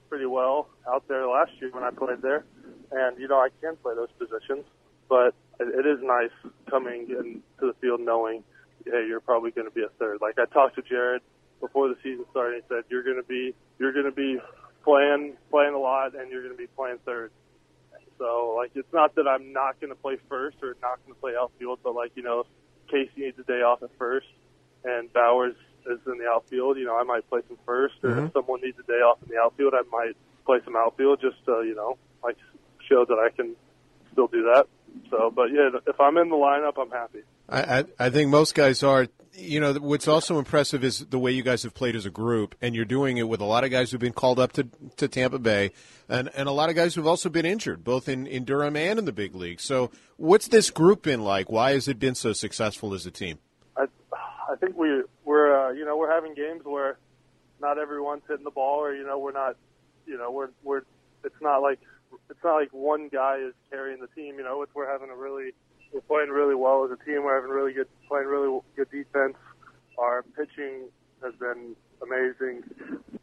pretty well out there last year when I played there, and you know I can play those positions, but it, it is nice coming into the field knowing hey, you're probably going to be a third. Like I talked to Jared before the season started. He said you're going to be you're going to be playing playing a lot, and you're going to be playing third. So like it's not that I'm not going to play first or not going to play outfield, but like you know, Casey needs a day off at first, and Bauers is in the outfield. You know, I might play some 1st or mm-hmm. if someone needs a day off in the outfield, I might play some outfield just to you know like show that I can still do that. So, but yeah, if I'm in the lineup, I'm happy. I, I, I think most guys are. You know, what's also impressive is the way you guys have played as a group, and you're doing it with a lot of guys who've been called up to, to Tampa Bay, and, and a lot of guys who've also been injured, both in, in Durham and in the big league. So, what's this group been like? Why has it been so successful as a team? I, I think we we're uh, you know we're having games where not everyone's hitting the ball, or you know we're not, you know we're we're it's not like it's not like one guy is carrying the team. You know, it's we're having a really we're playing really well as a team. We're having really good playing really good defense. Our pitching has been amazing.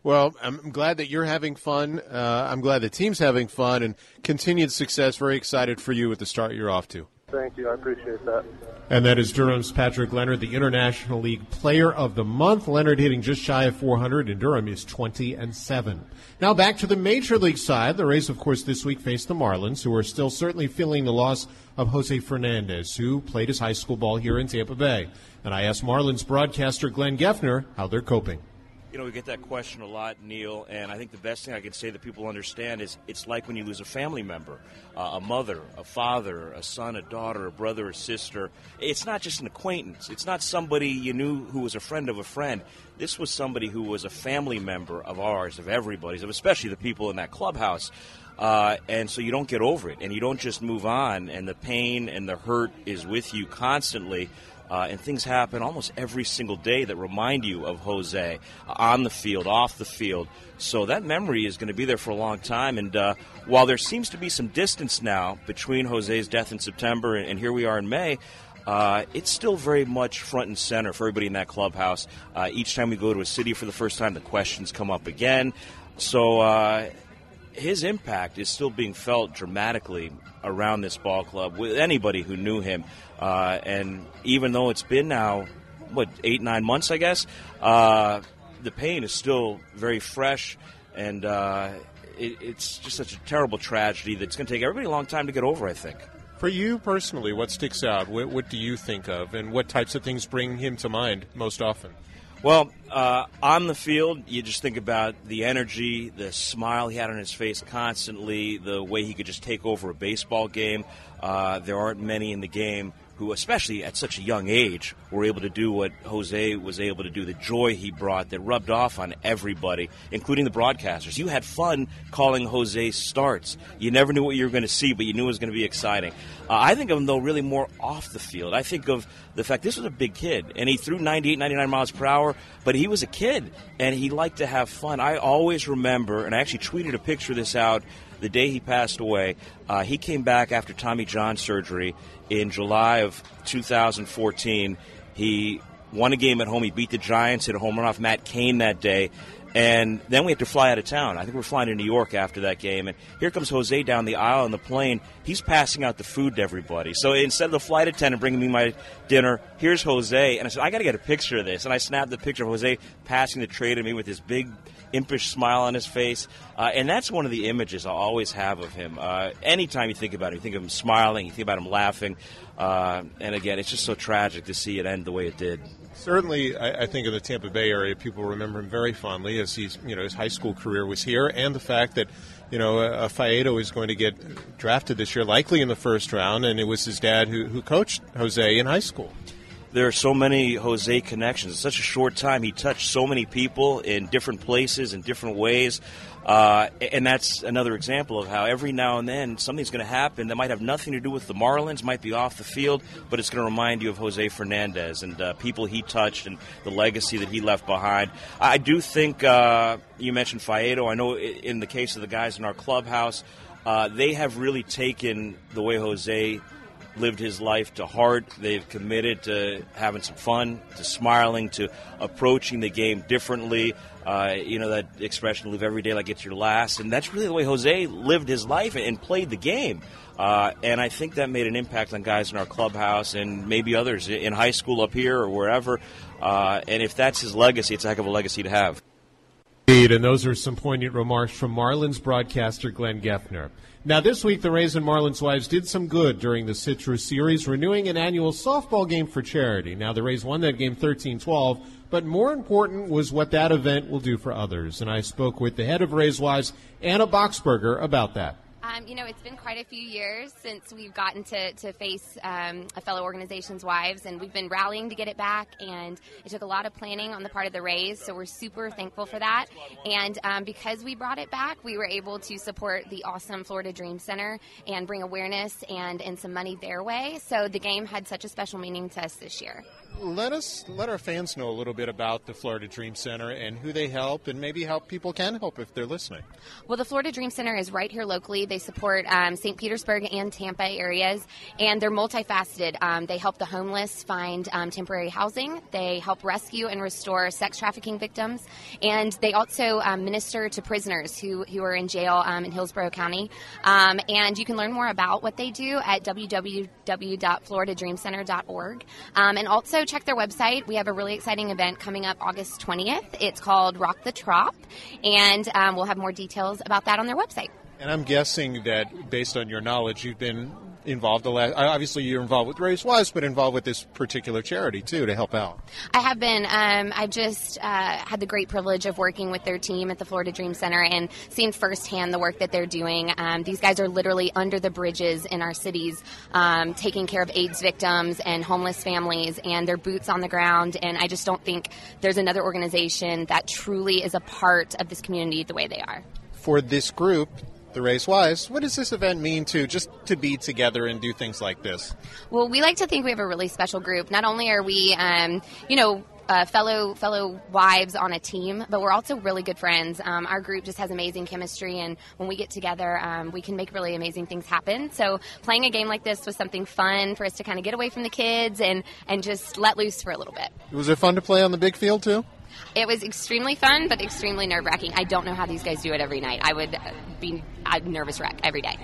Well, I'm glad that you're having fun. Uh, I'm glad the team's having fun and continued success. Very excited for you with the start you're off to. Thank you. I appreciate that. And that is Durham's Patrick Leonard, the International League Player of the Month. Leonard hitting just shy of 400, and Durham is 20 and 7. Now back to the Major League side. The Rays, of course, this week face the Marlins, who are still certainly feeling the loss of Jose Fernandez, who played his high school ball here in Tampa Bay. And I asked Marlins broadcaster Glenn Geffner how they're coping you know, we get that question a lot, Neil, and I think the best thing I can say that people understand is it's like when you lose a family member, uh, a mother, a father, a son, a daughter, a brother, a sister. It's not just an acquaintance. It's not somebody you knew who was a friend of a friend. This was somebody who was a family member of ours, of everybody's, of especially the people in that clubhouse. Uh, and so you don't get over it, and you don't just move on, and the pain and the hurt is with you constantly. Uh, and things happen almost every single day that remind you of Jose uh, on the field, off the field. So that memory is going to be there for a long time. And uh, while there seems to be some distance now between Jose's death in September and, and here we are in May, uh, it's still very much front and center for everybody in that clubhouse. Uh, each time we go to a city for the first time, the questions come up again. So uh, his impact is still being felt dramatically around this ball club with anybody who knew him. Uh, and even though it's been now, what, eight, nine months, I guess, uh, the pain is still very fresh. And uh, it, it's just such a terrible tragedy that's going to take everybody a long time to get over, I think. For you personally, what sticks out? What, what do you think of? And what types of things bring him to mind most often? Well, uh, on the field, you just think about the energy, the smile he had on his face constantly, the way he could just take over a baseball game. Uh, there aren't many in the game who, especially at such a young age, were able to do what Jose was able to do. The joy he brought that rubbed off on everybody, including the broadcasters. You had fun calling Jose starts. You never knew what you were going to see, but you knew it was going to be exciting. Uh, I think of him, though, really more off the field. I think of the fact this was a big kid, and he threw 98, 99 miles per hour, but he was a kid, and he liked to have fun. I always remember, and I actually tweeted a picture of this out the day he passed away. Uh, he came back after Tommy John surgery in July of 2014. He won a game at home. He beat the Giants, hit a home run off Matt Cain that day. And then we had to fly out of town. I think we're flying to New York after that game. And here comes Jose down the aisle on the plane. He's passing out the food to everybody. So instead of the flight attendant bringing me my dinner, here's Jose. And I said, I got to get a picture of this. And I snapped the picture of Jose passing the tray to me with his big impish smile on his face. Uh, and that's one of the images I'll always have of him. Uh, anytime you think about him, you think of him smiling, you think about him laughing. Uh, and again, it's just so tragic to see it end the way it did. Certainly, I, I, think in the Tampa Bay area, people remember him very fondly as he's, you know, his high school career was here, and the fact that, you know, uh, Faedo is going to get drafted this year, likely in the first round, and it was his dad who, who coached Jose in high school there are so many Jose connections. In such a short time, he touched so many people in different places, in different ways. Uh, and that's another example of how every now and then something's going to happen that might have nothing to do with the Marlins, might be off the field, but it's going to remind you of Jose Fernandez and uh, people he touched and the legacy that he left behind. I do think uh, you mentioned Faedo. I know in the case of the guys in our clubhouse, uh, they have really taken the way Jose lived his life to heart. They've committed to having some fun, to smiling, to approaching the game differently. Uh, you know that expression, live every day like it's your last. And that's really the way Jose lived his life and played the game. Uh, and I think that made an impact on guys in our clubhouse and maybe others in high school up here or wherever. Uh, and if that's his legacy, it's a heck of a legacy to have. Indeed, and those are some poignant remarks from Marlins broadcaster Glenn Geffner. Now, this week, the Rays and Marlins wives did some good during the Citrus Series, renewing an annual softball game for charity. Now, the Rays won that game 13 12, but more important was what that event will do for others. And I spoke with the head of Rays Wives, Anna Boxberger, about that. Um, you know, it's been quite a few years since we've gotten to, to face um, a fellow organization's wives, and we've been rallying to get it back. And it took a lot of planning on the part of the Rays, so we're super thankful for that. And um, because we brought it back, we were able to support the awesome Florida Dream Center and bring awareness and, and some money their way. So the game had such a special meaning to us this year let us let our fans know a little bit about the Florida Dream Center and who they help, and maybe how people can help if they're listening. Well, the Florida Dream Center is right here locally. They support um, St. Petersburg and Tampa areas, and they're multifaceted. Um, they help the homeless find um, temporary housing. They help rescue and restore sex trafficking victims, and they also um, minister to prisoners who who are in jail um, in Hillsborough County. Um, and you can learn more about what they do at www.floridadreamcenter.org, and also check their website. We have a really exciting event coming up August 20th. It's called Rock the Trop, and um, we'll have more details about that on their website. And I'm guessing that based on your knowledge, you've been involved. A lot, obviously, you're involved with Rays Wives, but involved with this particular charity too to help out. I have been. Um, I've just uh, had the great privilege of working with their team at the Florida Dream Center and seeing firsthand the work that they're doing. Um, these guys are literally under the bridges in our cities, um, taking care of AIDS victims and homeless families, and their boots on the ground. And I just don't think there's another organization that truly is a part of this community the way they are. For this group, the Rays Wives. What does this event mean to just to be together and do things like this? Well, we like to think we have a really special group. Not only are we, um, you know, uh, fellow fellow wives on a team, but we're also really good friends. Um, our group just has amazing chemistry, and when we get together, um, we can make really amazing things happen. So playing a game like this was something fun for us to kind of get away from the kids and and just let loose for a little bit. Was it fun to play on the big field too? It was extremely fun, but extremely nerve wracking. I don't know how these guys do it every night. I would uh, be a nervous wreck every day.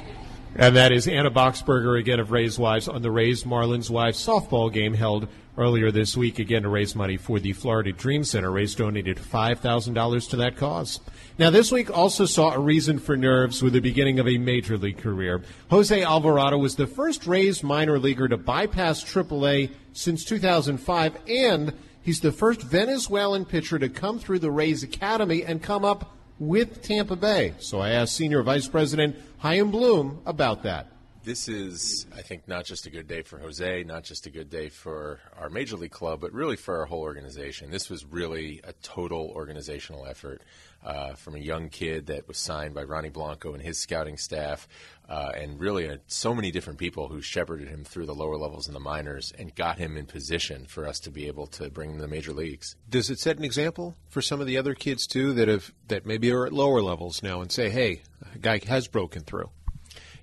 And that is Anna Boxberger again of Rays Wives on the Rays Marlins Wives softball game held earlier this week again to raise money for the Florida Dream Center. Rays donated $5,000 to that cause. Now, this week also saw a reason for nerves with the beginning of a major league career. Jose Alvarado was the first Rays minor leaguer to bypass AAA since 2005 and He's the first Venezuelan pitcher to come through the Rays Academy and come up with Tampa Bay. So I asked Senior Vice President Chaim Bloom about that. This is, I think, not just a good day for Jose, not just a good day for our Major League club, but really for our whole organization. This was really a total organizational effort uh, from a young kid that was signed by Ronnie Blanco and his scouting staff, uh, and really uh, so many different people who shepherded him through the lower levels in the minors and got him in position for us to be able to bring him to the major leagues. Does it set an example for some of the other kids too that have that maybe are at lower levels now and say, "Hey, a guy has broken through."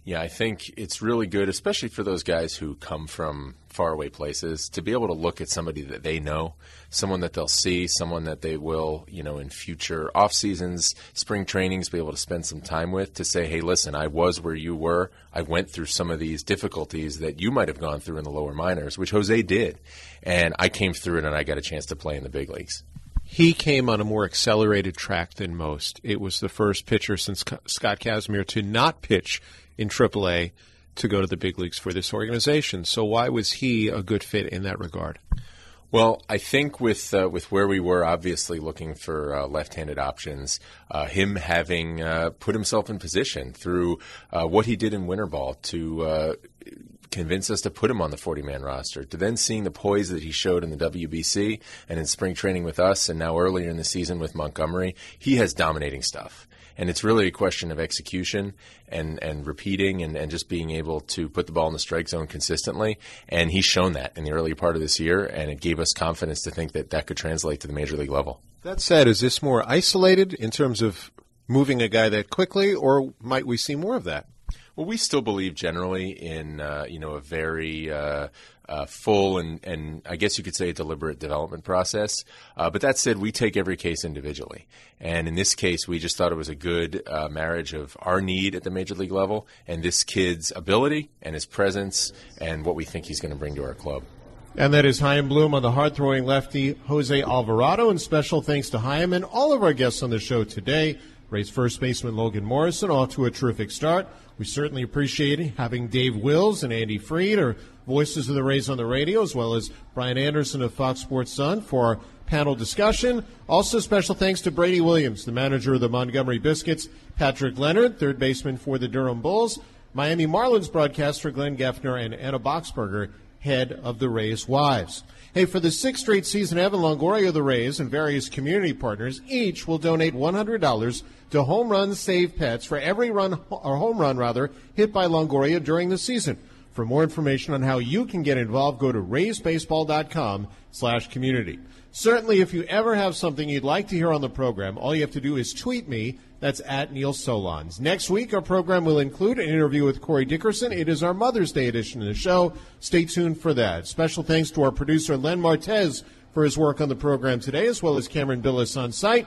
Yeah, I think it's really good, especially for those guys who come from faraway places, to be able to look at somebody that they know, someone that they'll see, someone that they will, you know, in future off seasons, spring trainings, be able to spend some time with to say, hey, listen, I was where you were. I went through some of these difficulties that you might have gone through in the lower minors, which Jose did. And I came through it and I got a chance to play in the big leagues. He came on a more accelerated track than most. It was the first pitcher since Scott Kazmir to not pitch in AAA to go to the big leagues for this organization. So why was he a good fit in that regard? Well, I think with uh, with where we were, obviously looking for uh, left-handed options, uh, him having uh, put himself in position through uh, what he did in winter ball to uh, convince us to put him on the 40-man roster. To then seeing the poise that he showed in the WBC and in spring training with us, and now earlier in the season with Montgomery, he has dominating stuff and it's really a question of execution and and repeating and, and just being able to put the ball in the strike zone consistently. And he's shown that in the early part of this year, and it gave us confidence to think that that could translate to the major league level. That said, is this more isolated in terms of moving a guy that quickly, or might we see more of that? Well, we still believe generally in uh, you know a very uh, uh, full and, and I guess you could say a deliberate development process. Uh, but that said, we take every case individually, and in this case, we just thought it was a good uh, marriage of our need at the major league level and this kid's ability and his presence and what we think he's going to bring to our club. And that is Chaim Bloom on the hard throwing lefty Jose Alvarado. And special thanks to Chaim and all of our guests on the show today. Rays first baseman Logan Morrison off to a terrific start. We certainly appreciate having Dave Wills and Andy Freed, or voices of the Rays on the radio, as well as Brian Anderson of Fox Sports Sun for our panel discussion. Also, special thanks to Brady Williams, the manager of the Montgomery Biscuits, Patrick Leonard, third baseman for the Durham Bulls, Miami Marlins broadcaster Glenn Geffner, and Anna Boxberger, head of the Rays Wives. Hey, for the sixth straight season, Evan Longoria the Rays and various community partners each will donate $100 to Home Run Save Pets for every run or home run rather hit by Longoria during the season. For more information on how you can get involved, go to raysbaseball.com slash community. Certainly, if you ever have something you'd like to hear on the program, all you have to do is tweet me. That's at Neil Solondz. Next week, our program will include an interview with Corey Dickerson. It is our Mother's Day edition of the show. Stay tuned for that. Special thanks to our producer, Len Martez, for his work on the program today, as well as Cameron Billis on site.